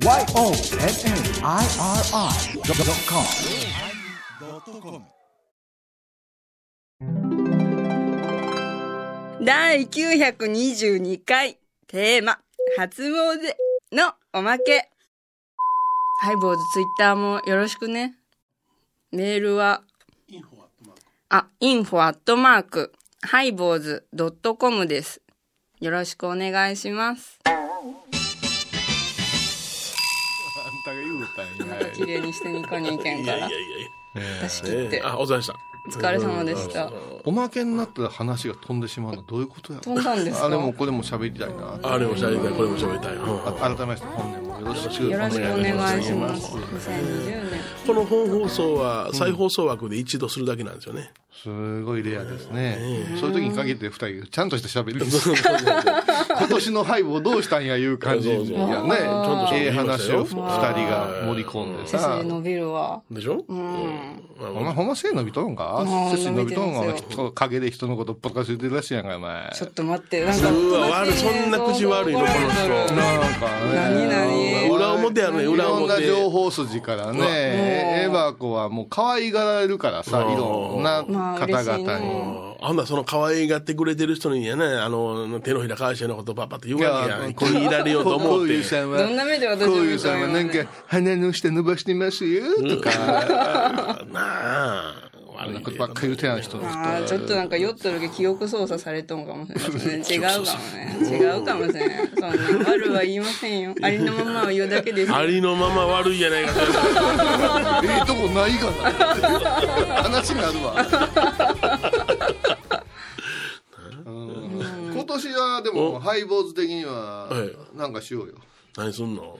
YONNIRI.com 第922回テーマ初詣のおまけ。ハイボーズツイッターもよろしくね。メールはあ、 info アットマークハイボーズドットコムです。よろしくお願いします。あんたが言うたんや綺麗にしてに行かに行けんから。いやいやいや出し切って。あ、お疲れ様でした。お疲れ様でした。おまけになったら話が飛んでしまうのはどういうことやろ？飛んだんですかあでもこれも喋りたいなあれも喋りたい、これも喋りたい。改めまして本年もよろしくよろしくお願いします。2020年この本放送は再放送枠で一度するだけなんですよね。すごいレアですね。そういう時に限って二人ちゃんとした喋りです。今年のハイブをどうしたんやいう感じやね。ちゃんとええ話を二人が盛り込んでさ。背。伸びるわ。でしょ？うん。お前ほんま背伸びとんか？うん。背伸びとんかお前伸びてます人陰で人のことばっかり言ってるらしいやんかお前。ちょっと待ってなんかうわ悪いそんな口悪いのこの人。なんかね。何何？裏表やるね、い裏ろんな表。情報筋からね、エバコはもう可愛がられるからさ、うんいろんなまあ方々に。ねあんなその可愛がってくれてる人にやね、あの、手のひら返してのことパッパって言うわけやん。食い入られようと思こって。ういうさんは、どんな目で私をこういうさんはなんか、鼻の下伸ばしてますよ、とか、なあ。悪ないんかねばっかり言うてない人。あーちょっとなんか酔っとるけ記憶操作されとんかもしれない。違うかもね。違うかもしれない。そんな悪は言いませんよ。ありのままを言うだけですよ。ありのまま悪いじゃないか。ええとこないかな。話になるわ。うん今年はでも、ハイボーズ的にははい、なんかしようよ。何すんの？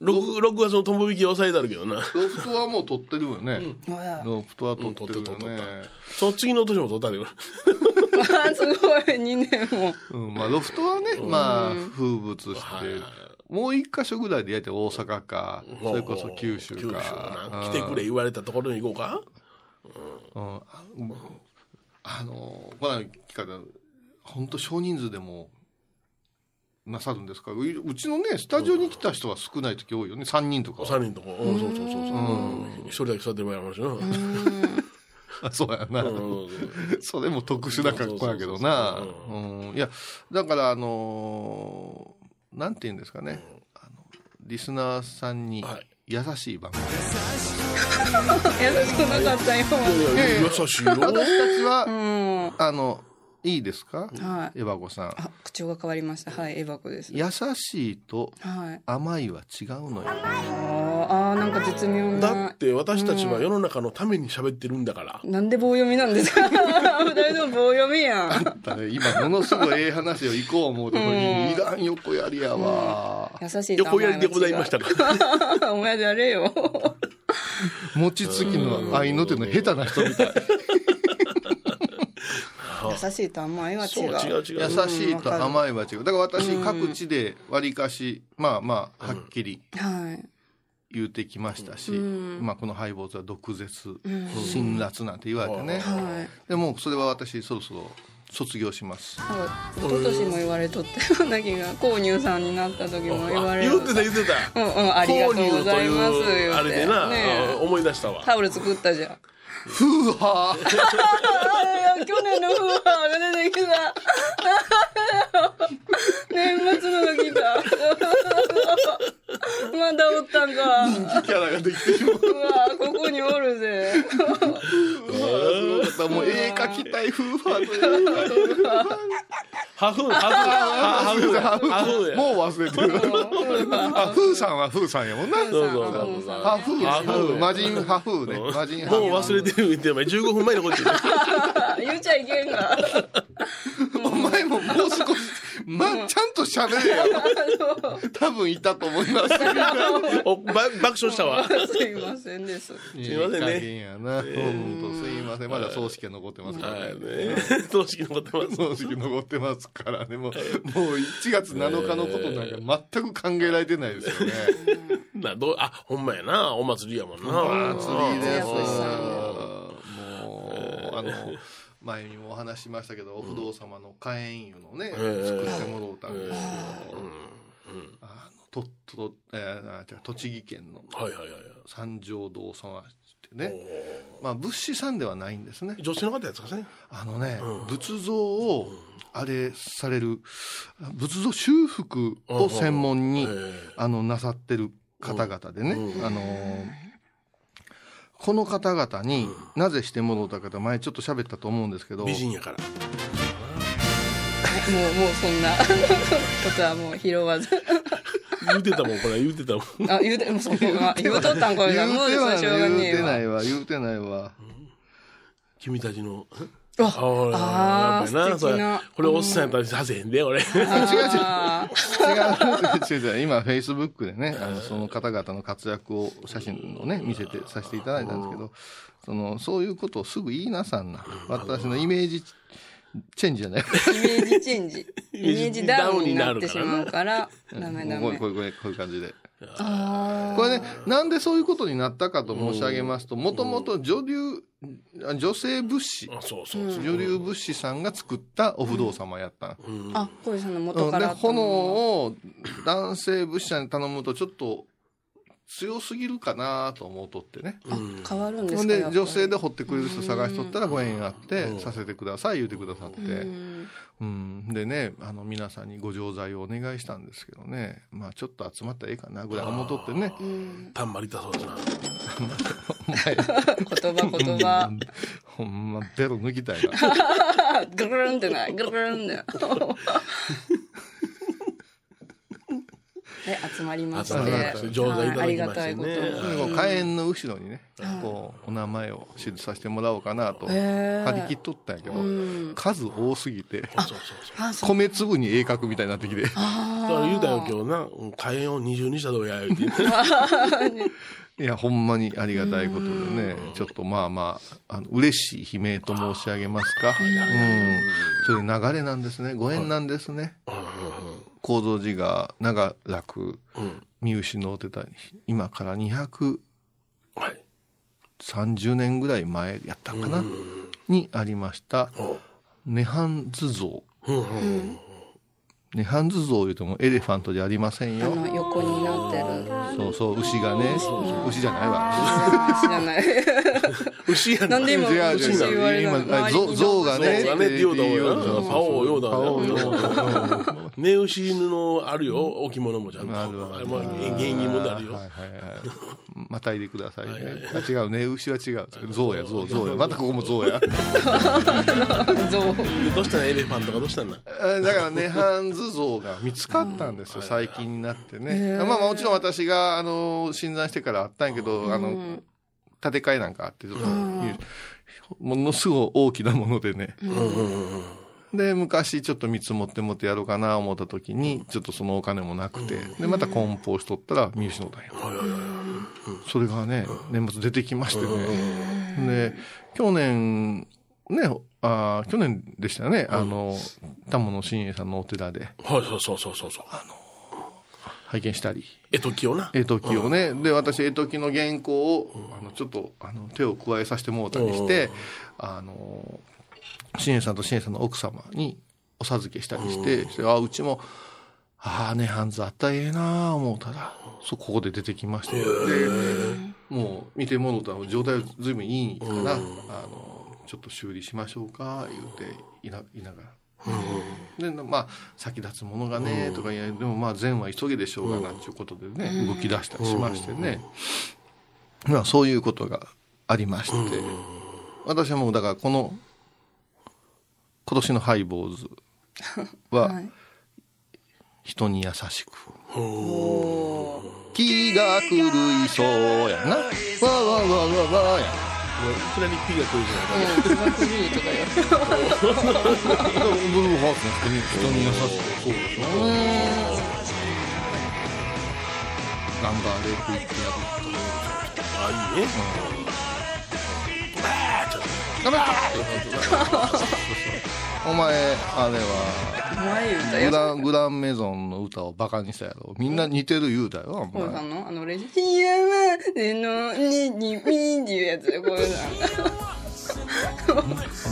6, 6月のとも引き抑えてあるけどな。ロフトはもう撮ってるよね。ロフトは撮ってるようん撮ってね。その次の年も取ったで。あ ーすごい、2年も。うん、まあロフトはね、まあ風物して、はいもう一箇所ぐらいでやって大阪か、それこそ九州九州か。な。来てくれ言われたところに行こうか。うんああのこの聞かれた本当少人数でもなさるんですか？ううちのねスタジオに来た人は少ない時多いよね。3人とか3人とこ。うん、そうそうそうそう。一人だけ座ってる場合あるしな。あ そうやな、うんそれも特殊な格好やけどな。そうん。いやだからあのーなんて言うんですかね、あのリスナーさんにはい。優しい番組、優しくなかったよ。優しいよ。私たちは、うん。あのいいですか、はい。エバコさんあ、口調が変わりました。はい、エバコです。優しいとはい。甘いは違うのよあーあー、なんか絶妙だなっ。て私たちは世の中のために喋ってるんだから。なんで棒読みなんですか？二人とも棒読みやん。だね今ものすごいええ話を行こう思うとこにいらん横やりやわ、優しいと甘いは違う横やりでございましたか。お前であれよ。餅つきの愛の手の下手な人みたい優しいと甘いは違そうう。違う違う。優しいと甘いは違うだから私各地でわりかしまあまあはっきりはい。言うてきましたし、んまあ、この敗北は毒舌、辛辣なんて言われてね、はい。でもそれは私そろそろ卒業します。なんか一昨年も言われとったよ うな気が購入さんになった時も言われる言ってた言ってた。うんうんありがとうございます購入というあれでな、ねえ思い出したわ。タオル作ったじゃん。ふうは去年のフーハーが出てきた。年末のが来た。まだおったんか。キャラができてしまううわここにおるぜもう絵描きたい夫婦はというハフー、ハフー、ハフー、ハフー。もう忘れてるあフーさんはフーさんやもんなそうそうそうそう。ハフーハフーマジンハフーねもう忘れてる言ってお前15分前のこと言っちゃいけんがお前ももう少しまあちゃんと喋れよ。多分いたと思います。おば爆笑したわ。すいませんです。すいませんね。いいやな。本当すいません。まだ葬式が残ってますからはい。ねね。葬式残ってます。葬式残ってますからね。もうもう1月7日のことなんか全く考えられてないですよね。などうあほんまやな。お祭りやもんな。お祭りです。うんもうあの前にもお話ししましたけどお不動様の火炎湯のねえ作ってもろうたんですけどあのとと、えーあ違う栃木県のはいはいはいはい。三条堂様ってね、まあ、仏師さんではないんですね。女性の方やつかね。あのね、うん。仏像を、あれされる、仏像修復を専門に、ええ。あの、なさってる方々でね、うん。あのーこの方々になぜしてもろうたかと前ちょっと喋ったと思うんですけど、美人やから。もう、もうそんなことはもう拾わず。言うてたもん、これ言うてたもん。あ、言うて、もうそ言うとったんこれが。もう言うてはそれしょうがね言うえわ。てないわ、言うてないわ。君たちの。ああやっぱりな素敵なそれこれおっさんやったらさせへんで、俺。あー違う違う違う、今、フェイスブックでね、あのその方々の活躍を、写真をね、見せてさせていただいたんですけど、その、そういうことをすぐ言いなさんな。私のイメージチェンジじゃない。イメージチェンジ。イメージダウンになってしまうから、ダメダメこうこ。うこうこういう感じで。あこれね、なんでそういうことになったかと申し上げますと、もともと女流、あ女性仏師、あそうそうそう。女流仏師さんが作ったお不動様やったの。うんあ。あ、小路さんの元うんで、からあったもの。炎を男性仏師さんに頼むとちょっと強すぎるかなと思うとってね。あ、変わるんですかやっぱり女性で掘ってくれる人探しとったらご縁があってう、んさせてください言うてくださって。うんうん。でね、あの、皆さんにご錠剤をお願いしたんですけどね、まあちょっと集まったらええかなぐらい思っとってね。うんたんまりたそうだな。言葉言葉。ほんま、ベロ抜きたいな。あ ぐるるんってない。ぐるるんだよ。え、集まりまして。上手いただきましてねはいありがたいこと。うんこう火炎の後ろにね、こう、お名前を記させてもらおうかなと、張り切っとったんやけど、うん数多すぎて。米粒に鋭角みたいになってきて、だから言うたよ、今日な。うん火炎を二重にしたとや、言うて。いや、ほんまにありがたいことでね、ちょっとまあまあ、あの嬉しい悲鳴と申し上げますか。うん。それ流れなんですね。ご縁なんですね。構造寺が長らくうん。見失うてた、今から230はい。年ぐらい前やったかな、にありました、涅槃図像。うんうん。涅槃図像言うてもエレファントじゃありませんよ。あの、横になってる。そうそう、牛がね、牛じゃないわ。あー知らない。牛やなんで今、牛言われたの今あ象象がねって言うパオようだパオようだ ね牛のあるよ、置物もちゃんと。あるあるまあ、芸人もなるよ。はいはいはい。またいでくださいね。あ違うね。牛は違う。象や、象、象や。またここも象や。象。でどうしたんエレファントがどうしたんだ？あだから、涅槃図像が見つかったんですよ、最近になってね。まあまあ、もちろん私が、あの、診断してからあったんやけど、あの、建て替えなんかあって、ちょっとものすごい大きなものでね。で、昔ちょっと見積もってもってやろうかな思った時に、ちょっとそのお金もなくて、で、また梱包しとったら見失ったんよ。はいはいはい。それがね、年末出てきましてね。で、去年、ね、あー去年でしたよね、あの、玉野真栄さんのお寺ではい、そうそうそうそうそう。拝見したり、えときをな。絵解きをね、で、私、絵解きの原稿を、あの、ちょっと、あの、手を加えさせてもらったりして、あの、真栄さんと真栄さんの奥様にお授けしたりして、してあ、うちも、ああね、ハンズあったらええなあ思うたら、そう、ここで出てきまして、で、もう見てもろたら状態ずいぶんいいから、あの、ちょっと修理しましょうか、言うて、いな、いながら。で、まあ、先立つものがね、とか言うでもまあ、善は急げでしょうがな、ということでね、動き出したりしましてね。まあ、そういうことがありまして、私はもう、だから、この、今年のハイボーズ は、はい。人に優しく。気が狂いそうやな。わわわわわや。いきなりピが来るじゃないうん。ブルーハーツの人に人に優しく。そうでしょ。ナンバーレイクイってやあ、いいね。る。ダメだお前、あれは。グラン、グランメゾンの歌をバカにしたやろ。みんな似てる言うたよ、おこうさ前。んのあのレジ。いやま、での、に、に、みーっていうやつよ、こういう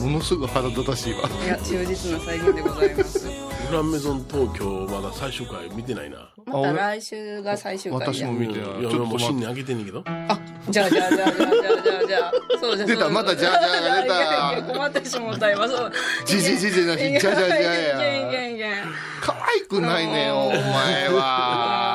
の。ものすごい腹立たしいわ。いや、忠実な再現でございます。グランメゾン東京まだ最終回見てないな。また来週が最終回私じゃん。も見てない。いや、もう新年明けてんねんけど。あ、じゃあじゃあじゃあじゃあじゃあじゃあじゃあ。そうじゃ出たまたじゃあじゃあが出た困ってしもうた今そう。じじじじなし、じゃじゃじゃいけんいや。けんいけん。可愛くないねん、お前は。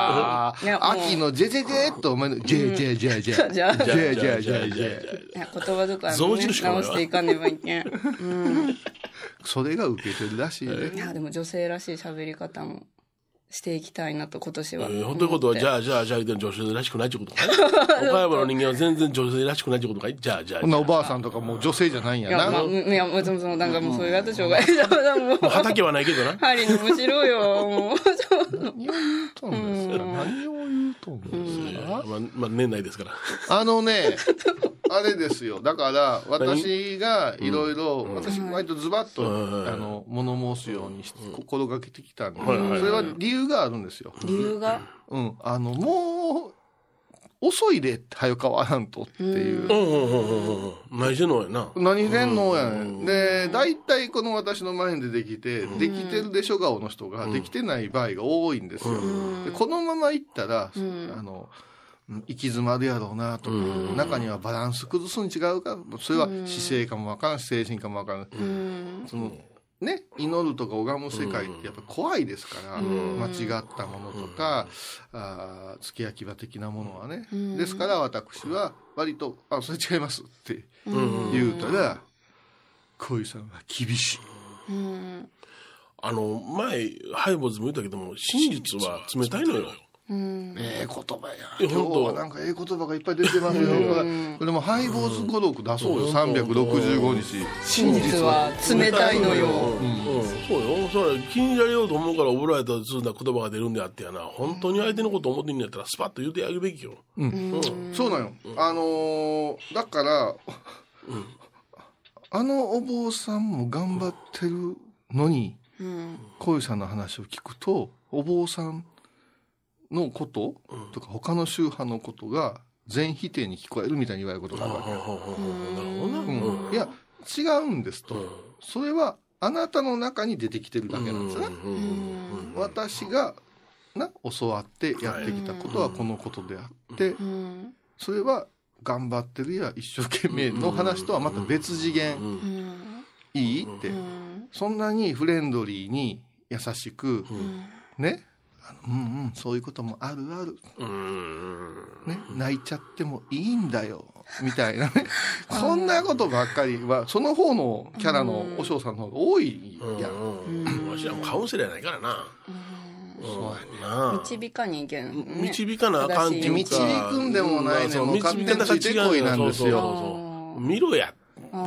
いやもう秋のジェジェジェっとお前の、ジェジェジェジェ。ジェジェジェジェ。いや言葉遣いも、象ね、印か直していかねばいけん。それが受けてるらしいねい。やでも女性らしい喋り方もしていきたいなと今年は。えー、本当いうことは、じゃあ、じゃあ、じゃあ、言うて女性らしくないってことかい岡山の人間は全然女性らしくないってことかい？じゃあ、じゃあ。こんなおばあさんとかもう女性じゃないんやな。むいや、もう、その、そのなんかもう、そういうやつ障害。もう、もう畑はないけどな。針のむしろよ、もう。何を言うとんですか何を言うとんですかまあ、まあ、年内ですから。あのね、あれですよ。だから、私がいろいろ、私、割とズバッと、うんあの、物申すようにし心がけてきたんで、そはいはいはいれは理由があるんですよ。理由が？うん。あの、もう、遅いで、早変わらんとっていうう。んうんうんうんうん。何してんのやな。何してんのやねん。で、大体この私の前でできて、できてるでしょ顔の人が、できてない場合が多いんですよ。でこのままいったら、あの、うん行き詰まるやろうなとか、中にはバランス崩すに違うか、それは姿勢かもわからんし、精神かもわからん。その、ね、祈るとか拝む世界ってやっぱ怖いですから、間違ったものとか、あー付け焼き場的なものはね。ですから私は割と、あ、それ違いますって言うたら、恋さんは厳しい。うん。あの、前、ハイボーズも言ったけども、真実は冷たいのよ。うん。ええ言葉や。今日はなんかええ言葉がいっぱい出てますよ。これもハイボーズ語録出そうよ。365日。真実は冷たいのよ。うん、そうよ。それ気に入られようと思うから覚えられたするな言葉が出るんであってやな。本当に相手のこと思ってんやったらスパッと言うてあげるべきよ。そうなんよ。あのーだから、あのお坊さんも頑張ってるのに、うん。小さんの話を聞くと、お坊さんのこと？とか他の宗派のことが全否定に聞こえるみたいに言われることがあるわけ。なるほどな。うんいや、違うんですと。それはあなたの中に出てきてるだけなんですね。私がな教わってやってきたことはこのことであって、うん。それは頑張ってるや一生懸命の話とはまた別次元、うん。いいって、うん。そんなにフレンドリーに優しく、ねうんうんそういうこともあるある、うん。ね、泣いちゃってもいいんだよみたいなね そんなことばっかりはその方のキャラの和尚さんの方が多いやん、うん。わしらもカウンセラーやないからな。そうやな。導かにいけん。ね導かなあかんっていうか。導くんでもないねそうもう勝手についてこいなんですよそうそうそう見ろや。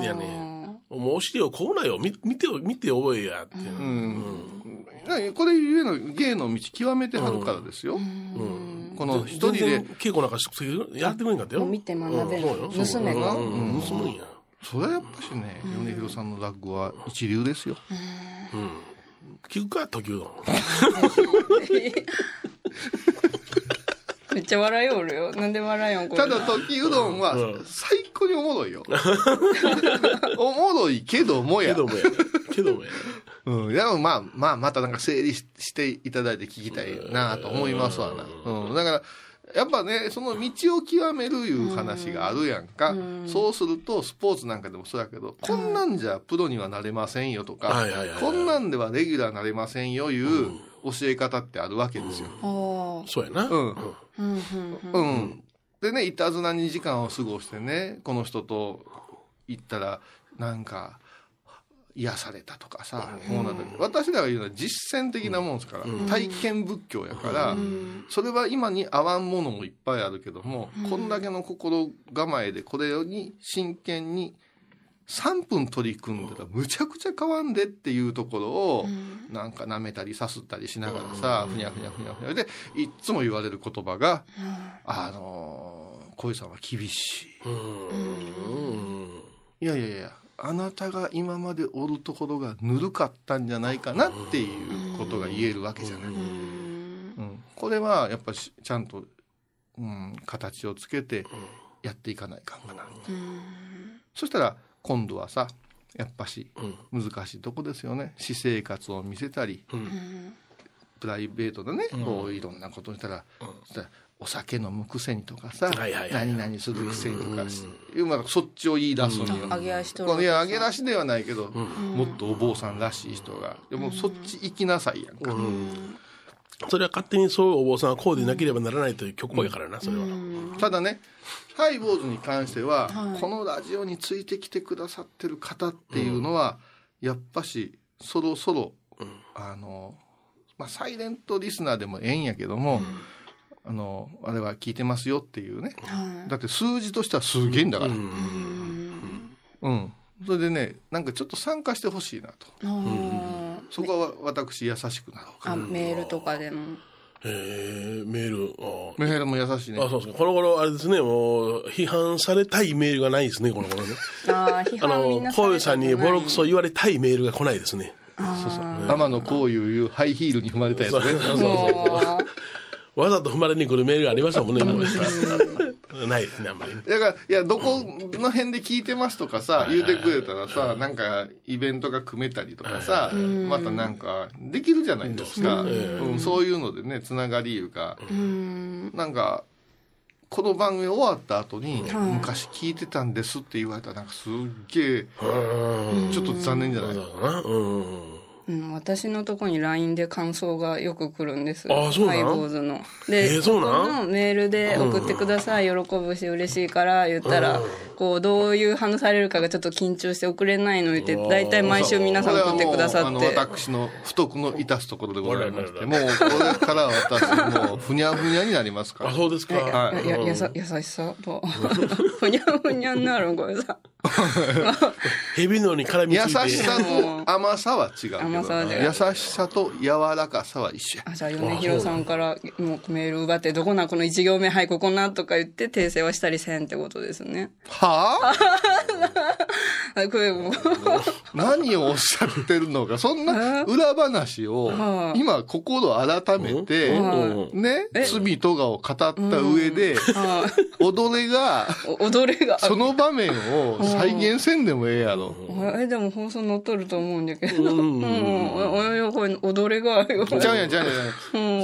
いやね。もうしてよ、こうなよ。見見てよ、見て覚えやって。う。ん、これゆえの芸の道極めてはるからですよ、この一人で。稽古なんかしてやってくれんかったよ。見て学べる。うん。そうよ。盗めがうん。うん。盗むんや。それはやっぱしね米広さんの落語は一流ですよ、聞くか、時うどん。めっちゃ笑いおるよ。なんで笑いよんこれ。ただ時うどんは最高におもろいよ。おもろいけどもや。けどもや。けどもや。うん、でもまあまあまたなんか整理ししていただいて聞きたいなと思いますわな、うん、だからやっぱねその道を極めるいう話があるやんか、そうするとスポーツなんかでもそうやけど、こんなんじゃプロにはなれませんよとか、はいはいはいはい。こんなんではレギュラーなれませんよいう教え方ってあるわけですよ。そうやな。うん。うん。うん。うん。でね、いたずらに時間を過ごしてね、この人と行ったら、なんか、癒されたとかさ、もうなんだ私らが言うのは実践的なもんですから、体験仏教やから、それは今に合わんものもいっぱいあるけども、こんだけの心構えでこれに真剣に3分取り組んだらむちゃくちゃ変わんでっていうところを、なんか舐めたりさすったりしながらさ、ふにゃふにゃふにゃふにゃで、いっつも言われる言葉が、あのー、小井さんは厳しい。いやいやいや、あなたが今までおるところがぬるかったんじゃないかなっていうことが言えるわけじゃない。うん、これはやっぱしちゃんと、うん、形をつけてやっていかないかんかな。そしたら今度はさ、やっぱし難しいとこですよね。私生活を見せたり、プライベートでね、こういろんなことしたら,、そしたらお酒飲むくせにとかさ、何々するくせにとか、いうまあそっちを言い出すには、揚げ足とこのいや揚げ出しではないけど、もっとお坊さんらしい人が。でもそっち行きなさいやんか、それは勝手にそうお坊さんはこうでなければならないという曲やからな、それは。ただねハイボーズに関しては、このラジオについてきてくださってる方っていうのは、やっぱしそろそろ、あの、まあ、サイレントリスナーでもええんやけども、あのあれは聞いてますよっていうね、だって数字としてはすげえんだから。うん、それでねなんかちょっと参加してほしいなと。あそこは私優しくなろうかあメールとかでも。えー、メール。あメールも優しいね。あそうですか。この頃、あれですね、もう、批判されたいメールがないですね、この頃ね。ああ批あ判みんな、のこうい。うさんにボロクソソ言われたいメールが来ないですね。天野幸雄いうハイヒールに踏まれたやつね。もわざと踏まれに来るメールがありましたもんね、ないですね、あんまり。ね。だから、いや、どこの辺で聞いてますとかさ、言うてくれたらさ、なんか、イベントが組めたりとかさ、またなんか、できるじゃないですか。うん、そういうのでね、つながりいうか、なんか、この番組終わった後に、昔聞いてたんですって言われたら、なんかすっげえ、ちょっと残念じゃない？そうだな。うん。うん、私のとこに LINE で感想がよく来るんです。あそうなん？ハイボーズの。で、えーそうなのメールで送ってください、喜ぶし嬉しいから言ったら、こう、どういう反応されるかがちょっと緊張して送れないの言って、だいたい毎週皆さん送ってくださあのって。私の不徳の致すところでございまして、もうこれから私、もうふにゃふにゃになりますからあ、。そうですか。はいやややさ優しさとふにゃふにゃになるこれさ蛇のに絡みつ優いて。しさと甘さは違う優しさと柔らかさは一緒や。あじゃあ米広さんからもうメール奪ってどこなこの一行目はいここなとか言って訂正はしたりせんってことですね。はあ？あこれも。う 何をおっしゃってるのか。そんな裏話をはい。今心改めてうん？ね？罪とがを語った上であ踊れがお踊りが。その場面を再現せんでもええやろ。あえでも放送載っとると思うんだけど。うん。おおよこれ踊りがよ。ちゃうやんちゃうや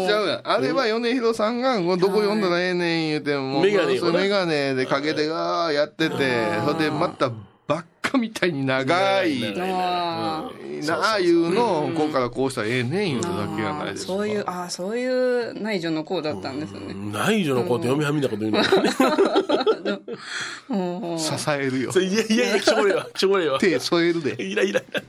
んちゃうやん。あれは米広さんがどこ読んだらええねん言うてもうメガネでかけてがーやっててそれでまたばっかみたいに長い。あなあいうのをこうからこうしたらええねん言うただけやないですか。そういうあそういう内助の子だったんですね。内助の子って嫁はんみたこと言うの。支えるよ。いやいやいや、ちょこれは、ちょこれは。手添えるで。い らいらいら。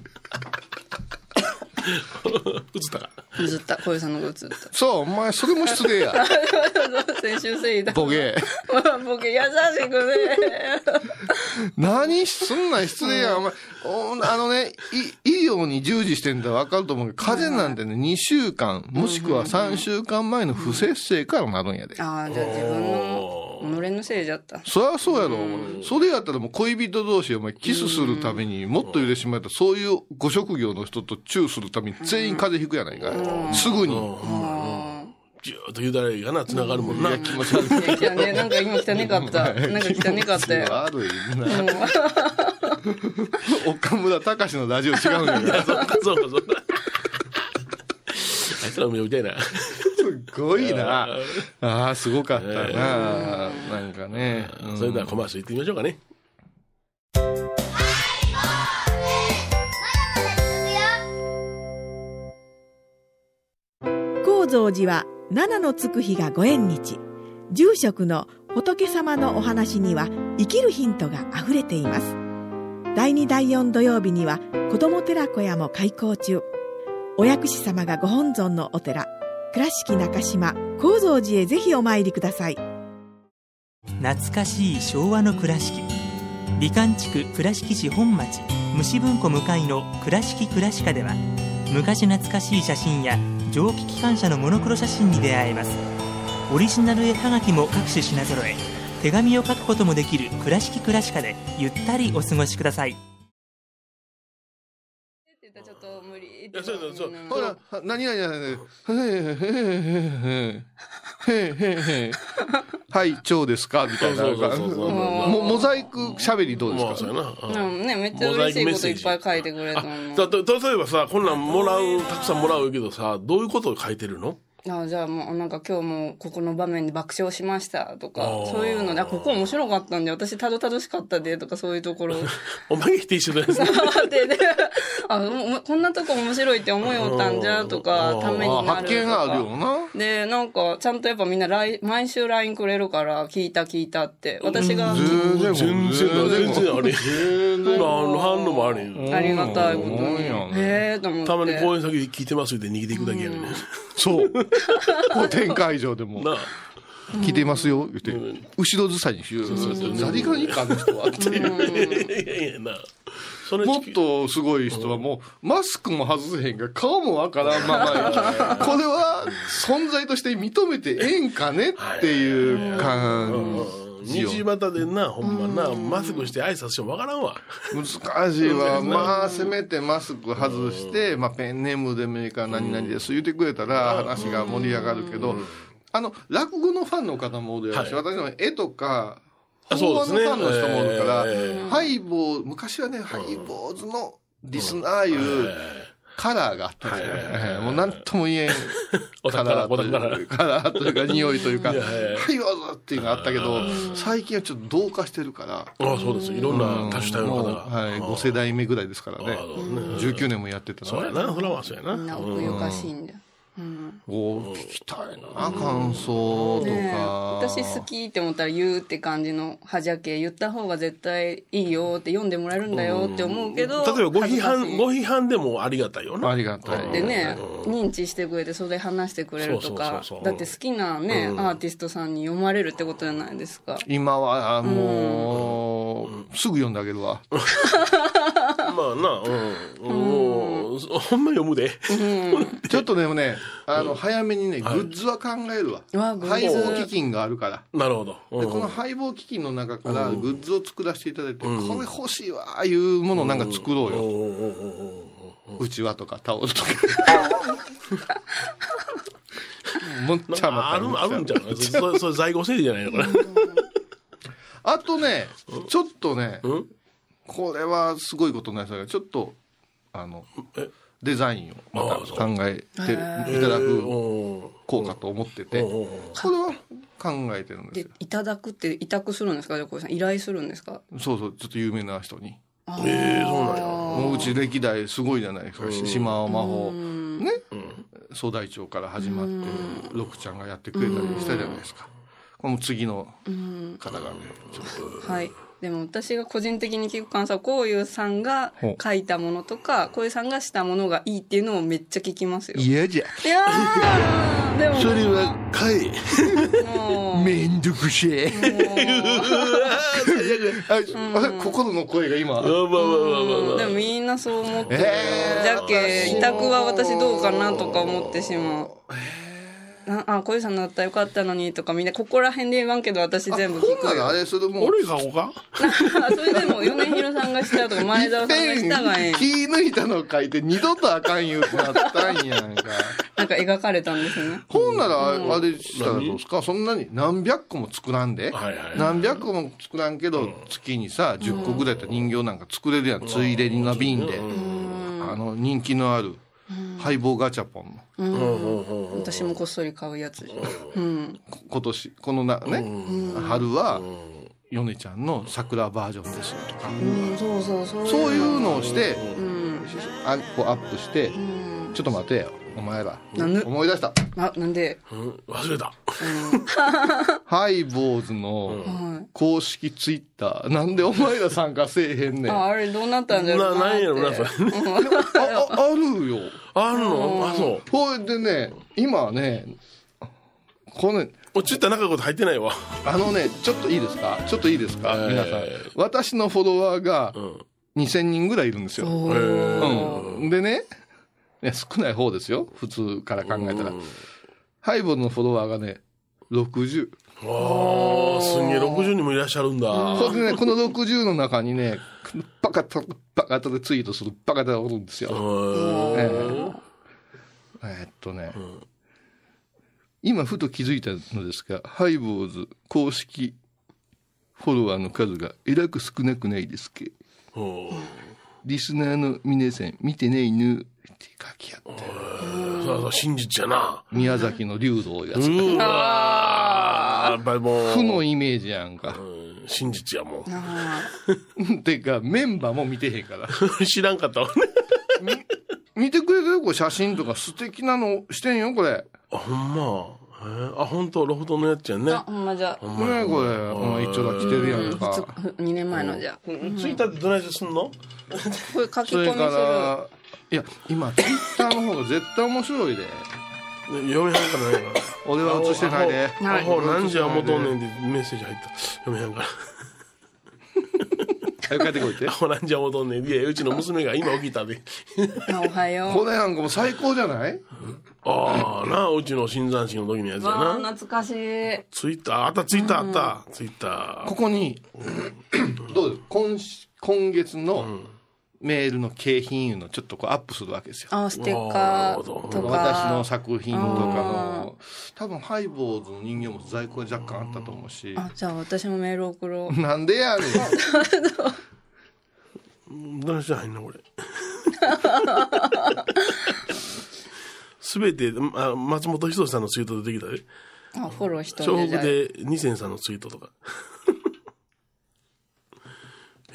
映ったか。映った。小遊さんのが映った。そうお前それも失礼や。先週せいだボケ。僕優しくね。何すんなん失礼や、お前。おあのね、い医療に従事してんだ。ら分かると思うけど、風邪なんてね、2週間、もしくは3週間前の不節制からなるんやで。ああじゃあ自分の己のせいじゃった。そりゃそうやろ、お前それやったらもう恋人同士お前キスするためにもっと言うてしまえた。ら、そういうご職業の人とチューするた全員風邪ひくやないかい。すぐに。あぎゅーっと言うたらいいかな、繋がるもん。な。気持ち悪い。あいやねなん。か今汚かったなん。か汚かったよ悪いな。岡村隆史のラジオ違うん。やから。そうか、そうか、そうか。あいつらもみたいな。すごいな。ああ、すごかったな。なん。かね。うん。それではコマーシャル行ってみましょうかね。蔵寺は七のつく日がご縁日。住職の仏様のお話には生きるヒントがあふれています。第2第4土曜日には子ども寺小屋も開校中。お薬師様がご本尊のお寺。倉敷中島・高蔵寺へぜひお参りください。懐かしい昭和の倉敷。美観地区倉敷市本町。虫文庫向かいの「倉敷倉歯科」では昔懐かしい写真や蒸気機関車のモノクロ写真に出会えます。オリジナル絵はがきも各種品揃え手紙を書くこともできる「倉敷倉敷」でゆったりお過ごしください。いや、そうそうそう。ほら、何なへへへはい、蝶ですか？みたいな。うモザイク喋りどうですか、うん、ね、めっちゃ嬉しいこといっぱい書いてくれた。例えばさ、こんなんもらう、たくさんもらうけどさ、どういうことを書いてるの？あじゃあもうなんか今日もここの場面で爆笑しましたとかそういうのであここ面白かったんで私たどたどしかったでとかそういうところ。お前が一緒 です。でであもうこんなとこ面白いって思いよったんじゃとかためになるとか。発見があるよな。でなんかちゃんとやっぱみんなライ毎週 LINE くれるから聞いた聞いたって。私が全然全然、全然あれ。何の反応もあれん。ありがたいことに。うんへえと思って。たまに公演先で聞いてますって逃げていくだけやね。そう。こう展開場でも。聞いてますよ、言って。後ろずさにしよう。ザリガニかあの人はっていう。もっとすごい人はもう、マスクも外せへんが、顔もわからんままや。これは存在として認めてええんかねっていう感。道端でな、ほんまな、マスクして挨拶してもわからんわ。難しいわ。まあ、せめてマスク外して、まあ、ペンネームでもいいから何々です言ってくれたら話が盛り上がるけど、あの、落語のファンの方もおるやろ。し、はい。私の絵とか、あ本そうですね。場のファンの人もおるから、えハイボー、昔はね、ハイボーズのリスナーいうカラーがあったんですよね。もう何とも言えん おカ宝、ラーとい。うか、カラーというか、匂いというか、いやいやハイボーズっていうのがあったけど、最近はちょっと同化してるから、ああ、そうです。いろんな多種多様の方もうが。はい、5世代目ぐらいですからねね。19年もやってたのね。そうやな、そらはそうやな。な奥ゆかしいんだようんおー聞きたいな、感想とねえか。私好きって思ったら言うって感じのはじゃけ言った方が絶対いいよって読んでもらえるんだよって思うけど例えばご批判、ご批判でもありがたいよな。ありがたい。でね、認知してくれてそれ話してくれるとかそうそうそうそうだって好きなね、アーティストさんに読まれるってことじゃないですか今はもう、すぐ読んであげるわ。まあな、うん。もう、ほんま読むで。ちょっとでもね、あの、早めにね、グッズは考えるわ。配棒基金があるから。なるほど。でこの配棒基金の中からグッズを作らせていただいて、これ欲しいわ、ああいうものをなんか作ろうよ。うちわとかタオルとか。もっちゃまある、あるんじゃな。いそれ、それ在庫整理じゃないのこれ。あとね、ちょっとね、うんこれはすごいことになりそうだけど、ちょっと、あのえ、デザインをまた考えていただくうん効果と思ってて、これは考えてるんですでよ。いただくって委託するんですか？じゃあさん依頼するんですか？そうそう、ちょっと有名な人に。ええそうなんや。もううち歴代すごいじゃないですか。島尾真帆、ね、総大長から始まって、六ちゃんがやってくれたりしたじゃないですか。この次の方がね、ちょっとはいでも私が個人的に聞く感想はこういうさんが書いたものとかこういうさんがしたものがいいっていうのをめっちゃ聞きますよ。い嫌じゃ。やーでも。それは、かい。めんどくせえ。ああ心の声が今。まあまあまあまあまあでもみんなそう思ってる、えー。じゃけ委託は私どうかなとか思ってしまう。なあ小遊さんだったらよかったのにとかみんなここら辺で言わんけど私全部聞くあれするもう。俺がこうかあそれでも米広さんがしたとか前澤さんがしたがええん気抜いたの書いて二度とあかん言うってなったんやんか。なんか描かれたんですねほんなら、あれしたらどうですか？そんなに何百個も作らんで。はいはい何百個も作らんけど、月にさ、10個ぐらいやったら人形なんか作れるやん。ついでにの瓶で。あの、人気のある、ハイボーガチャポンの。うん。うんうん私もこっそり買うやつうん。こ今年、このな、ね、春は、ヨネちゃんの桜バージョンですとか。うん。そうそうそうそういうのをして、うん。あこうアップして、うん。ちょっと待てよ、お前ら。思い出した。あなんで？うん忘れた。ハイボーズのはい公式ツイッター、なんでお前ら参加せえへんねん。あ、ああれどうなったんじゃろうななんやろなそれああるよ。あるの？あ、そう。ほいでね、今ね、このね、落ちた中こと入ってないわ。あのね、ちょっといいですか？ちょっといいですか、えー皆さん。私のフォロワーがうん。2000人ぐらいいるんですよ。うん。でね、ね少ない方ですよ。普通から考えたら。ハイボーズのフォロワーがね、60。ああ、すんげえ、60人もいらっしゃるんだ。それでね、この60の中にね、バカと、バカとでツイートするバカがおるんですよ。うんえええーっとね、今ふと気づいたのですが、ハイボーズ公式フォロワーの数がえらく少なくないですけ。リスナーの皆さん、見てないぬって書き合って。そうそう、真実やな。宮崎の竜道がさ、うわーやっぱりもう、負のイメージやんか。うん真実やもん。あ てか、メンバーも見てへんから。知らんかったわね。見てくれてる？これ写真とか素敵なのしてんよ、これ。あ、ほんま。えーあ、本当？ロフトのやつやんね。ーあ、ほんまじゃ。ほんまやねこれ、もう一丁だ着てるやんか。2年前のじゃ。ツイッターってどないしてすんの？これ書きそれか込みする。ら、いや、今、ツイッターの方が絶対面白いで。読めへんからないから。俺は映してないで。アホ、何時はもとんねんってメッセージ入った。読めへんから。早く帰ってこいってア。ホ何時はもとんねん。いや、うちの娘が今起きたで。あおはよこれなんかもう最高じゃない？ああ、なあ、うちの新山式の時のやつう。やわあ、な。懐かしい。ツイッター、あった、ツイッターあった。ツイッタここに、どうです？今し今月のメールの景品いうのをちょっとこうアップするわけですよ。あ、ステッカなるほどーとか。私の作品とかの、多分ハイボーズの人形も在庫が若干あったと思うし。あ、じゃあ私もメール送ろう。なんでやねん。ー。どうして入んのこれ。すべて、あ松本人志さんのツイート出てきたで。あ、フォローしと調るじゃあ。布で二千さんのツイートとか。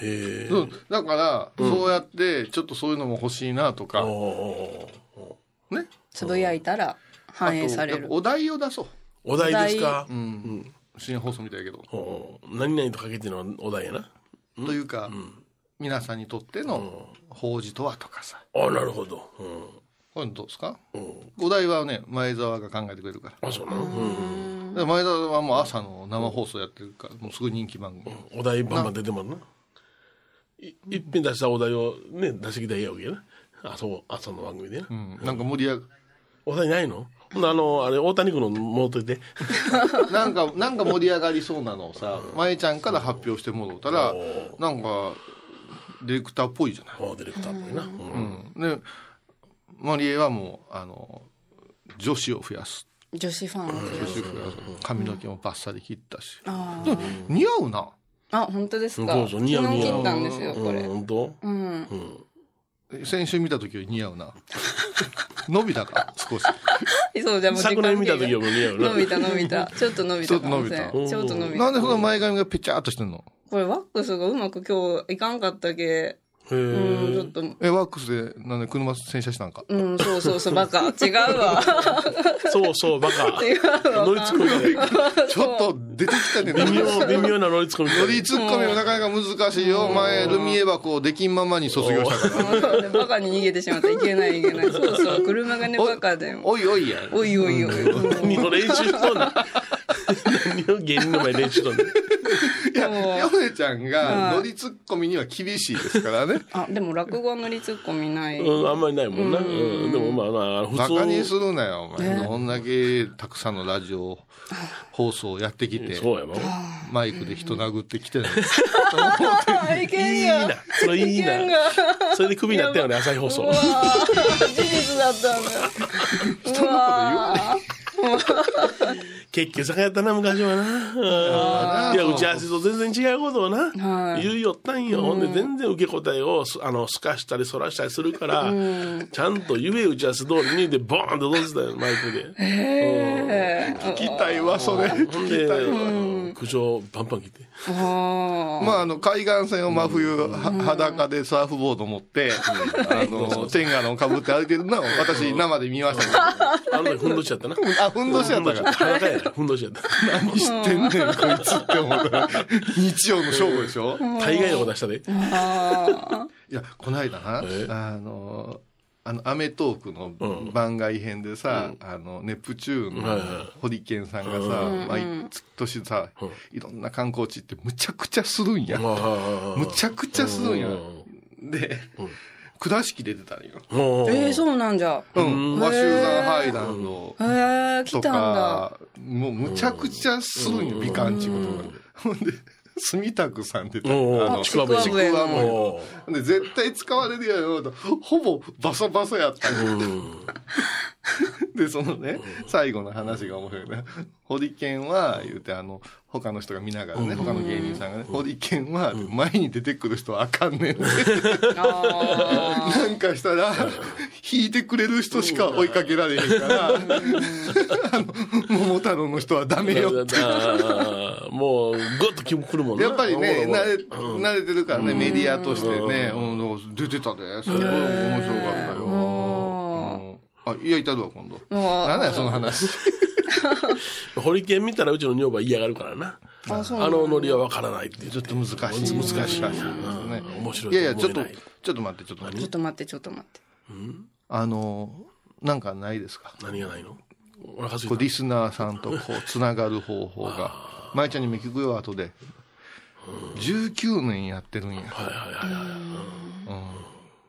へえ。うんだから、そうやって、ちょっとそういうのも欲しいなとか、ね。つぶやいたら反映される。お題を出そう。お題ですか？う。ん。新放送みたいやけど。何々とかけてのお題やな。というか、皆さんにとっての法事とはとかさ。あ、なるほど。うんこういうのどうですか？うん。お題はね、前澤が考えてくれるから。あ、そうなの？うんで前澤はもう朝の生放送やってるから、もうすごい人気番組。お題バンバン出てますな。い一品出したお題をね、出してきたらええわけやな。あ、そう、朝の番組でなう。ん。なんか盛り上が、お題ないの？ほんなあの、あれ、大谷君の持っといて。なんか、なんか盛り上がりそうなのをさ、前ちゃんから発表してもろうたら、なんか、ディレクターっぽいじゃない？あディレクターっぽいな。うんうん。で、マリエはもう、あの、女子を増やす。女子ファンを増や女子すを増やす。髪の毛もバッサリ切ったし。あでも似合うな。あ、本当ですか？そうそう、似合う昨日似合う。切ったんですよ、これ。うん、本当？うん。先週見た時より似合うな。伸びたか、少し。そう、じゃあもう昨年見た時より似合うな伸びた 伸びた。ちょっと伸びたちょっと伸びちょっと伸びた。なんでその前髪がぺちゃっとしてんの？これワックスがうまく今日いかんかったけ？へうん、ちょえっ。と。え、ワックスで、なんで車洗車したんか？うん、そうそうそう、バカ。違うわ。そうそう、バカ。違うわ。乗りツッコミがね ちょっと出てきたね。微妙、微妙な乗りツッコミ。乗りツッコミもなかなか難しいよ。前、ルミエ箱をできんままに卒業したから。うんバカに逃げてしまった。いけないいけない。そうそう、車がね、バカだよ。おいおいや。おいおいおい。うん何を練習しとんねん。何を芸人の前で練習しとんねん。いや、ヨネちゃんはいが乗りツッコミには厳しいですからね。あ、でも落語乗りツッコミない。うん、あんまりないもんな。うん、でもまあまあ、普バカにす通。るなよ、お前。どんだけたくさんのラジオ放送やってきて、そうやろ。マイクで人殴ってきてる。あ、いけんや。いいな。それいいな。が。それでクビになったよね、朝日放送事実だったんだ。人のわ 結局酒やったな、昔はな。うんいや、打ち合わせと全然違うことをな、はい言うよったんよ。ほんで、全然受け答えを、すあの、すかしたりそらしたりするから、ちゃんと言え打ち合わせ通りに、で、ボーンって飛んでたよ、マイクで。え聞きたいわ、それ。聞きたいわ。、苦情パンパン切って。あまあ、あの、海岸線を真冬、は裸でサーフボード持って、あの、テンガロン被って歩いてるのを私、生で見ましたけど。あの時、ふんどしやったな。あ、ふんどしやったか。ふんどしやった。何してんねん、こいつって思ったら。日曜の正午でしょ？大概のことしたで。あいや、この間な、え？あの、あの、アメトークの番外編でさ、あの、ネプチューンのホリケンさんがさ、毎年さ、いろんな観光地ってむちゃくちゃするんや。むむちゃくちゃするんや。で、倉敷出てたんよ。もう、ー。えー、そうなんじゃ。うん、和集山ハイランドへえ、来とたんだ。か、もうむちゃくちゃするんよ、美観地ことが。ほんで、住宅さんって言おうおうったあのちくわ笛ちくわ笛おうで絶対使われるやろとほぼバサバサやった でそのね最後の話が面白い。ねホリケンは言うてあの他の人が見ながらね他の芸人さんがねホリケンは前に出てくる人はあかんねんって。あ なんかしたら弾いてくれる人しか追いかけられへんから あの桃太郎の人はダメよって。もうグッと気もくるもんな。やっぱりね慣れ慣れてるからねメディアとしてねうん。出てたですごい面白かったよ。うんあいやいたるわ今度。なんだよその話。ホリケン見たらうちの女房は嫌がるからな。あ、のノリはわからないってちょっと難しい。難しい。面白いい。やいやちょっとちょっと待ってちょっと待って。ちょっと待って、ちょっと待って。あのなんかないですか？何がないの？こうリスナーさんとこうつながる方法が。舞ちゃんにも聞くよ後で。19年やってるんや、はいはいはいはい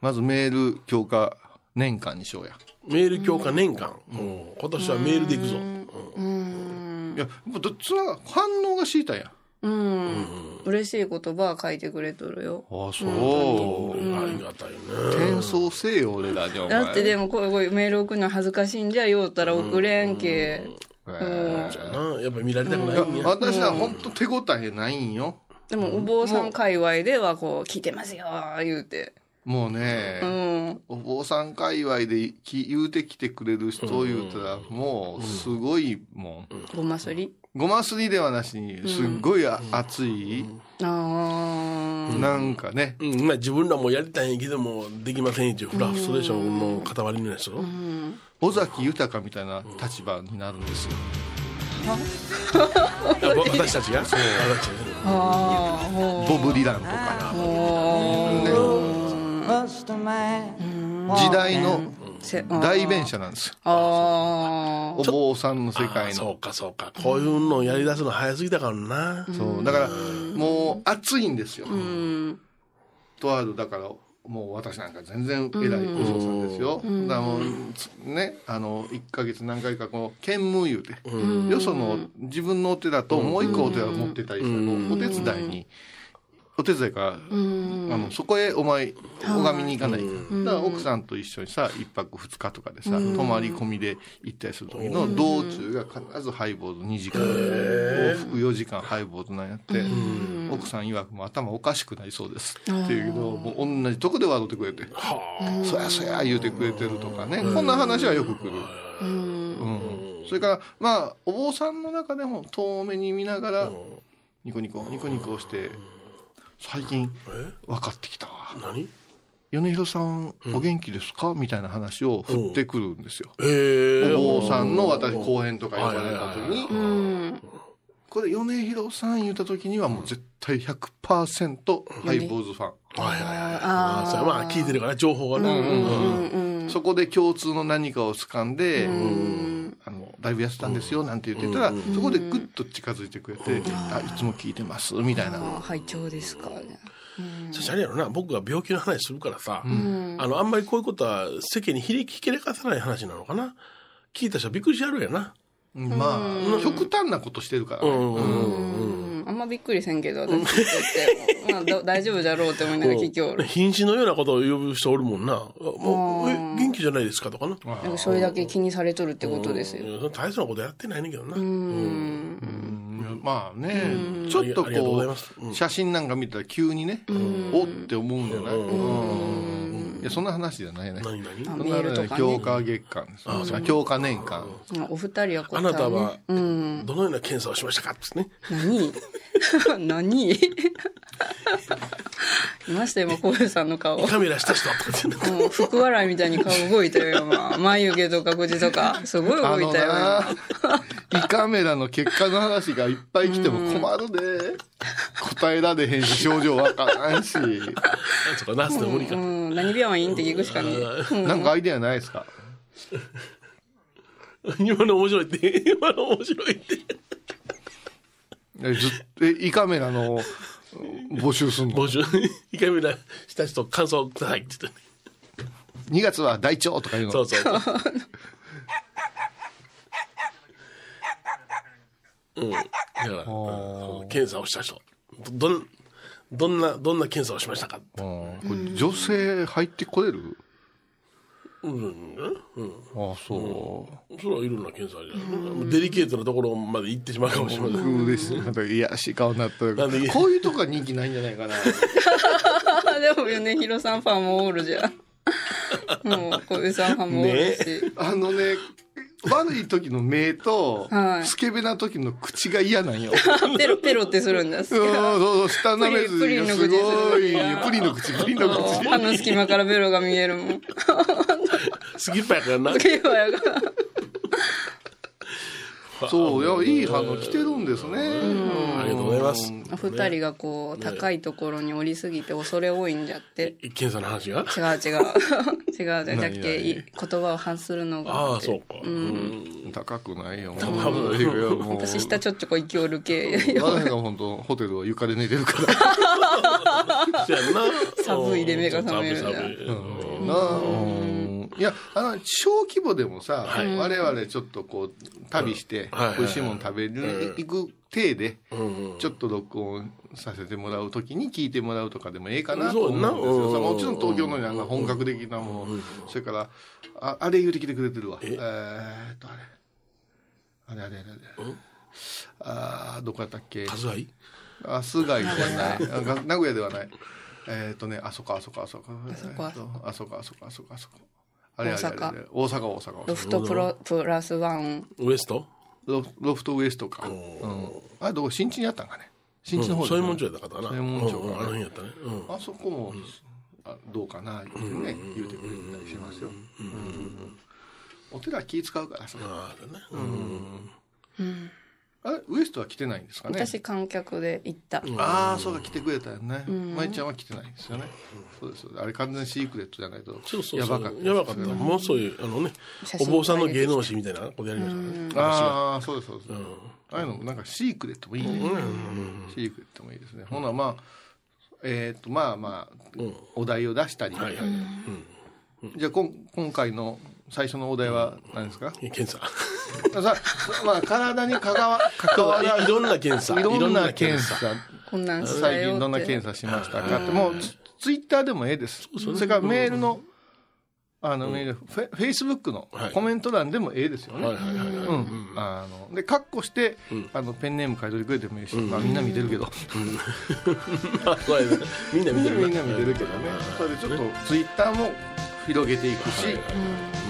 まずメール強化年間にしようやメール強化年間。うん。今年はメールでいくぞ。いやもうどつなが反応が知りたいや。んうん。嬉しい言葉は書いてくれとるよ。ああそう、うん。ありがたいね。転送せえよ俺らじゃだってでもこういうメール送るの恥ずかしいんじゃ言うたら送れんけ。えな。やっぱり見られたくないんーや私は本当手応えないんよ。でも、お坊さん界隈ではこう、聞いてますよ、言うて。もうね、うん。お坊さん界隈でき言うてきてくれる人言うたら、もうすごいもん。ごますり？ごますりではなしに、すっごいあ熱い、ああ。なんかね、うん。まあ自分らもやりたいんやけどもできませんっていうフラストレーションの塊のやつ尾崎豊みたいな立場になるんですよ。や 私たちが？私たちがああ、ほボブ・ディランとか。時代の代弁者なんですよ。あお坊さんの世界の。そうかそうかこういうのをやり出すの早すぎたからなそう。だから、もう熱いんですよ。あ。うん。とある、だから、もう私なんか全然偉いお嬢さんですよ。だからもう、つね、あの、1ヶ月何回かこう、兼務言うて、よその自分のお寺ともう一個お寺を持ってたりしたのお手伝いに、お手伝いから、あの、そこへお前、拝みに行かない。から。だから奥さんと一緒にさ、一泊二日とかでさ、泊まり込みで行ったりする時の道中が必ずハイボード2時間、往復4時間ハイボードなんやって、奥さん曰くもう頭おかしくなりそうです。って言うけど、もう同じとこで笑ってくれて、そやそや言うてくれてるとかね、こんな話はよく来る。うん。それから、まあ、お坊さんの中でも遠目に見ながら、ニコニコ、ニコニコして、最近分かってきた。わ。何？米広さん、お元気ですか？みたいな話を振ってくるんですよ。ええお坊さんの私、講演とか呼ばれた時に、うん。これ、米広さん言った時にはもう絶対100%ハイボーズファン。はいはいはい。ああそれはまあ聞いてるから情報がね。うんそこで共通の何かを掴んで、あの、だいぶ痩せたんですよ、なんて言ってたら、そこでぐっと近づいてくれて、あ、いつも聞いてます、みたいな。ああ、拝聴ですか。そしてあれやろな僕が病気の話するからさ、あのあんまりこういうことは世間にひれひけらかさない話なのかな？聞いた人はびっくりしはるやな。まあ、極端なことしてるからね。うん。びっくりせんけど、私聞いてて。まあ、ど 大丈夫じゃろうって思いながら聞きおる。瀕死のようなことを呼ぶ人おるもんな。もうえ元気じゃないですかとかな。なんかそれだけ気にされとるってことですよ。うん。大層なことやってないねんけどな。うん。まあね、ちょっとこう、写真なんか見たら急にね、おって思うんじゃない？うんいや、そんな話じゃないね。何何？あそんなね。強化月間。です。あ強化年間。まあお二人はこあうなたはうん。どのような検査をしましたか？ってね。何？何？いましたよ、今、コウヨさんの顔。カメラした人とかもう福笑いみたいに顔動いたよ、今。眉毛とか口とか。すごい動いたよ、な、胃カメラの結果の話がいっぱい来ても困るで。答えられへんし、症状わからんし。とかナスで無理か今。うん。何病院って聞くしかねえ。なんかアイデアないですか？今の面白いって今の面白いってえずっえ胃カメラの 募集すんの？募集。一回目した人感想くださいって言って ?2 月は大腸とか言うの？そうそうそう。うん。だからう。ん検査をした人。どん、どんな、どんな検査をしましたか？あー。これ女性入ってこれる？うん、うん。ああ、そう。それはいろんな検査じゃん。デリケートなところまで行ってしまうかもしれません。嬉しい。なんか、いやしい顔になったなんでこういうとこは人気ないんじゃないかな。あ でも米広さんファンもおるじゃん。もう、小部さんファンもおるし。あのね、悪い時の目と、はいスケベな時の口が嫌なんよ。ペロペロってするんだ。そうそうそう、下舐めずプリンがすごい。プリンの口、プリンの口。歯の隙間からベロが見えるもん。スキッパやからな。ケバやが。そう、いや、いい反応来てるんですね。ありがとうございます。お二人がこう、高いところに降りすぎて恐れ多いんじゃって。検査の話が？違う違う。違うじゃじゃっけ、い言葉を発するのが。ああ、そうか。うん。高くないよ。分いやもう 私下ちょっちょこ勢いる系。我が本当ホテルは床で寝てるから。寒いで目が覚めるじゃん寒い寒いうんなあうんいや、あの、小規模でもさ、はい我々ちょっとこう、旅して美味しいもの食べる、行く体で、ちょっと録音させてもらうときに聞いてもらうとかでもええかなと思うんですよ。さうんもちろん東京のような本格的なもの、それから、ああれ言うてきてくれてるわ。え？えーっと、あれ。あれあれあれあれ。あーどこやったっけ？カズハイあ、菅井じゃない。名古屋ではない。えっ、とね、あそこ、あそこ、あそこ。あそこあそこ、あそこ、あそこ、あそこ、あそこ。大大阪、大阪、大阪。ロフトプロプラスワン。ウエスト？ロフロフトウエストか。うん。あれ、どこ、新地にあったんかね。新地の方そういうもんちちょやったかな。そういうもんあの辺やったね。うん。あそこも、あどうかな、言うてね、言うてくれたりしますよ。うんお寺気使うからさ。ああ、ね。うん。あれ、ウエストは来てないんですかね？私観客で行った。ああ、そうか、来てくれたよね。舞ちゃんは来てないんですよね。そうです。あれ完全にシークレットじゃないと。そうそう。やばかった。やばかった。もうそういう、あのねお坊さんの芸能史みたいなことやりましたね。ああ、そうです、そうです。ああいうのもなんかシークレットもいいね。シークレットもいいですね。ほな、まあ、えっと、まあまあ、お題を出したり。はいはい。うん。じゃあ、こん今回の最初のお題は何ですか？検査。さまあ、体に関わ関わらいろんな検査。いろんな検査。最。近どんな検査しましたか？って、もうツツイッターでもええです。それからメールの、あのメール、フェフェイスブックのはいコメント欄でもええですよね。うん。あの、で、カッコして、あの、ペンネーム書いといてくれてもいいし、まあみんな見てるけど、あそうやねみんな見てるみんな見てるけどね。それでちょっとツイッターも広げていくし、今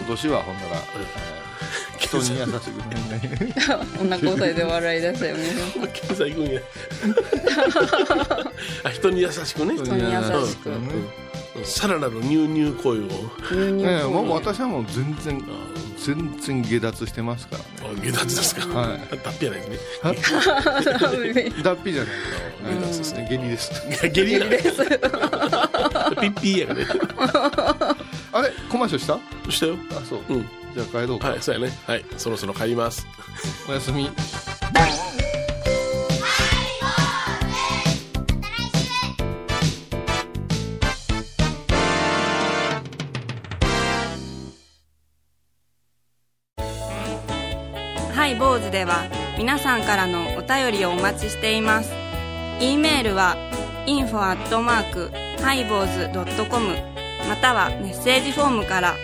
年はほんなら、人に優しくみんなに。女交際で笑い出したよね。検査行くんや。あ人に優しくね。人に優しく。さらなるニューニュー声を。牛乳ねえもう私はもう全然、全然下脱してますからね。あ下脱ですか？はい脱皮やないですね。脱皮じゃない下脱ですね。下痢です。下痢やね。ピッピーやからね。あれコマーシャルした？したよ。あ、そう。うん。じゃあ帰ろうか。はい、そうやね。はい。そろそろ帰ります。おやすみ。ハイボーズでは皆さんからのお便りをお待ちしています。e メールは info アットマークハイボーズドットコムまたはメッセージフォームから。フ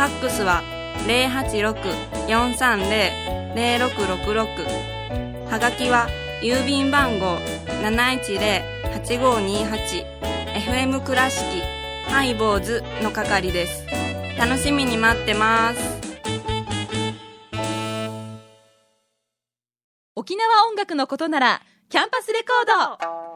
ァックスは086-430-0666はがきは郵便番号 710-8528FM 倉敷ハイボーズの係です。楽しみに待ってます。沖縄音楽のことならキャンパスレコード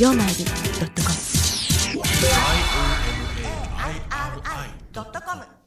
曜マイルドットコム」ドットコム。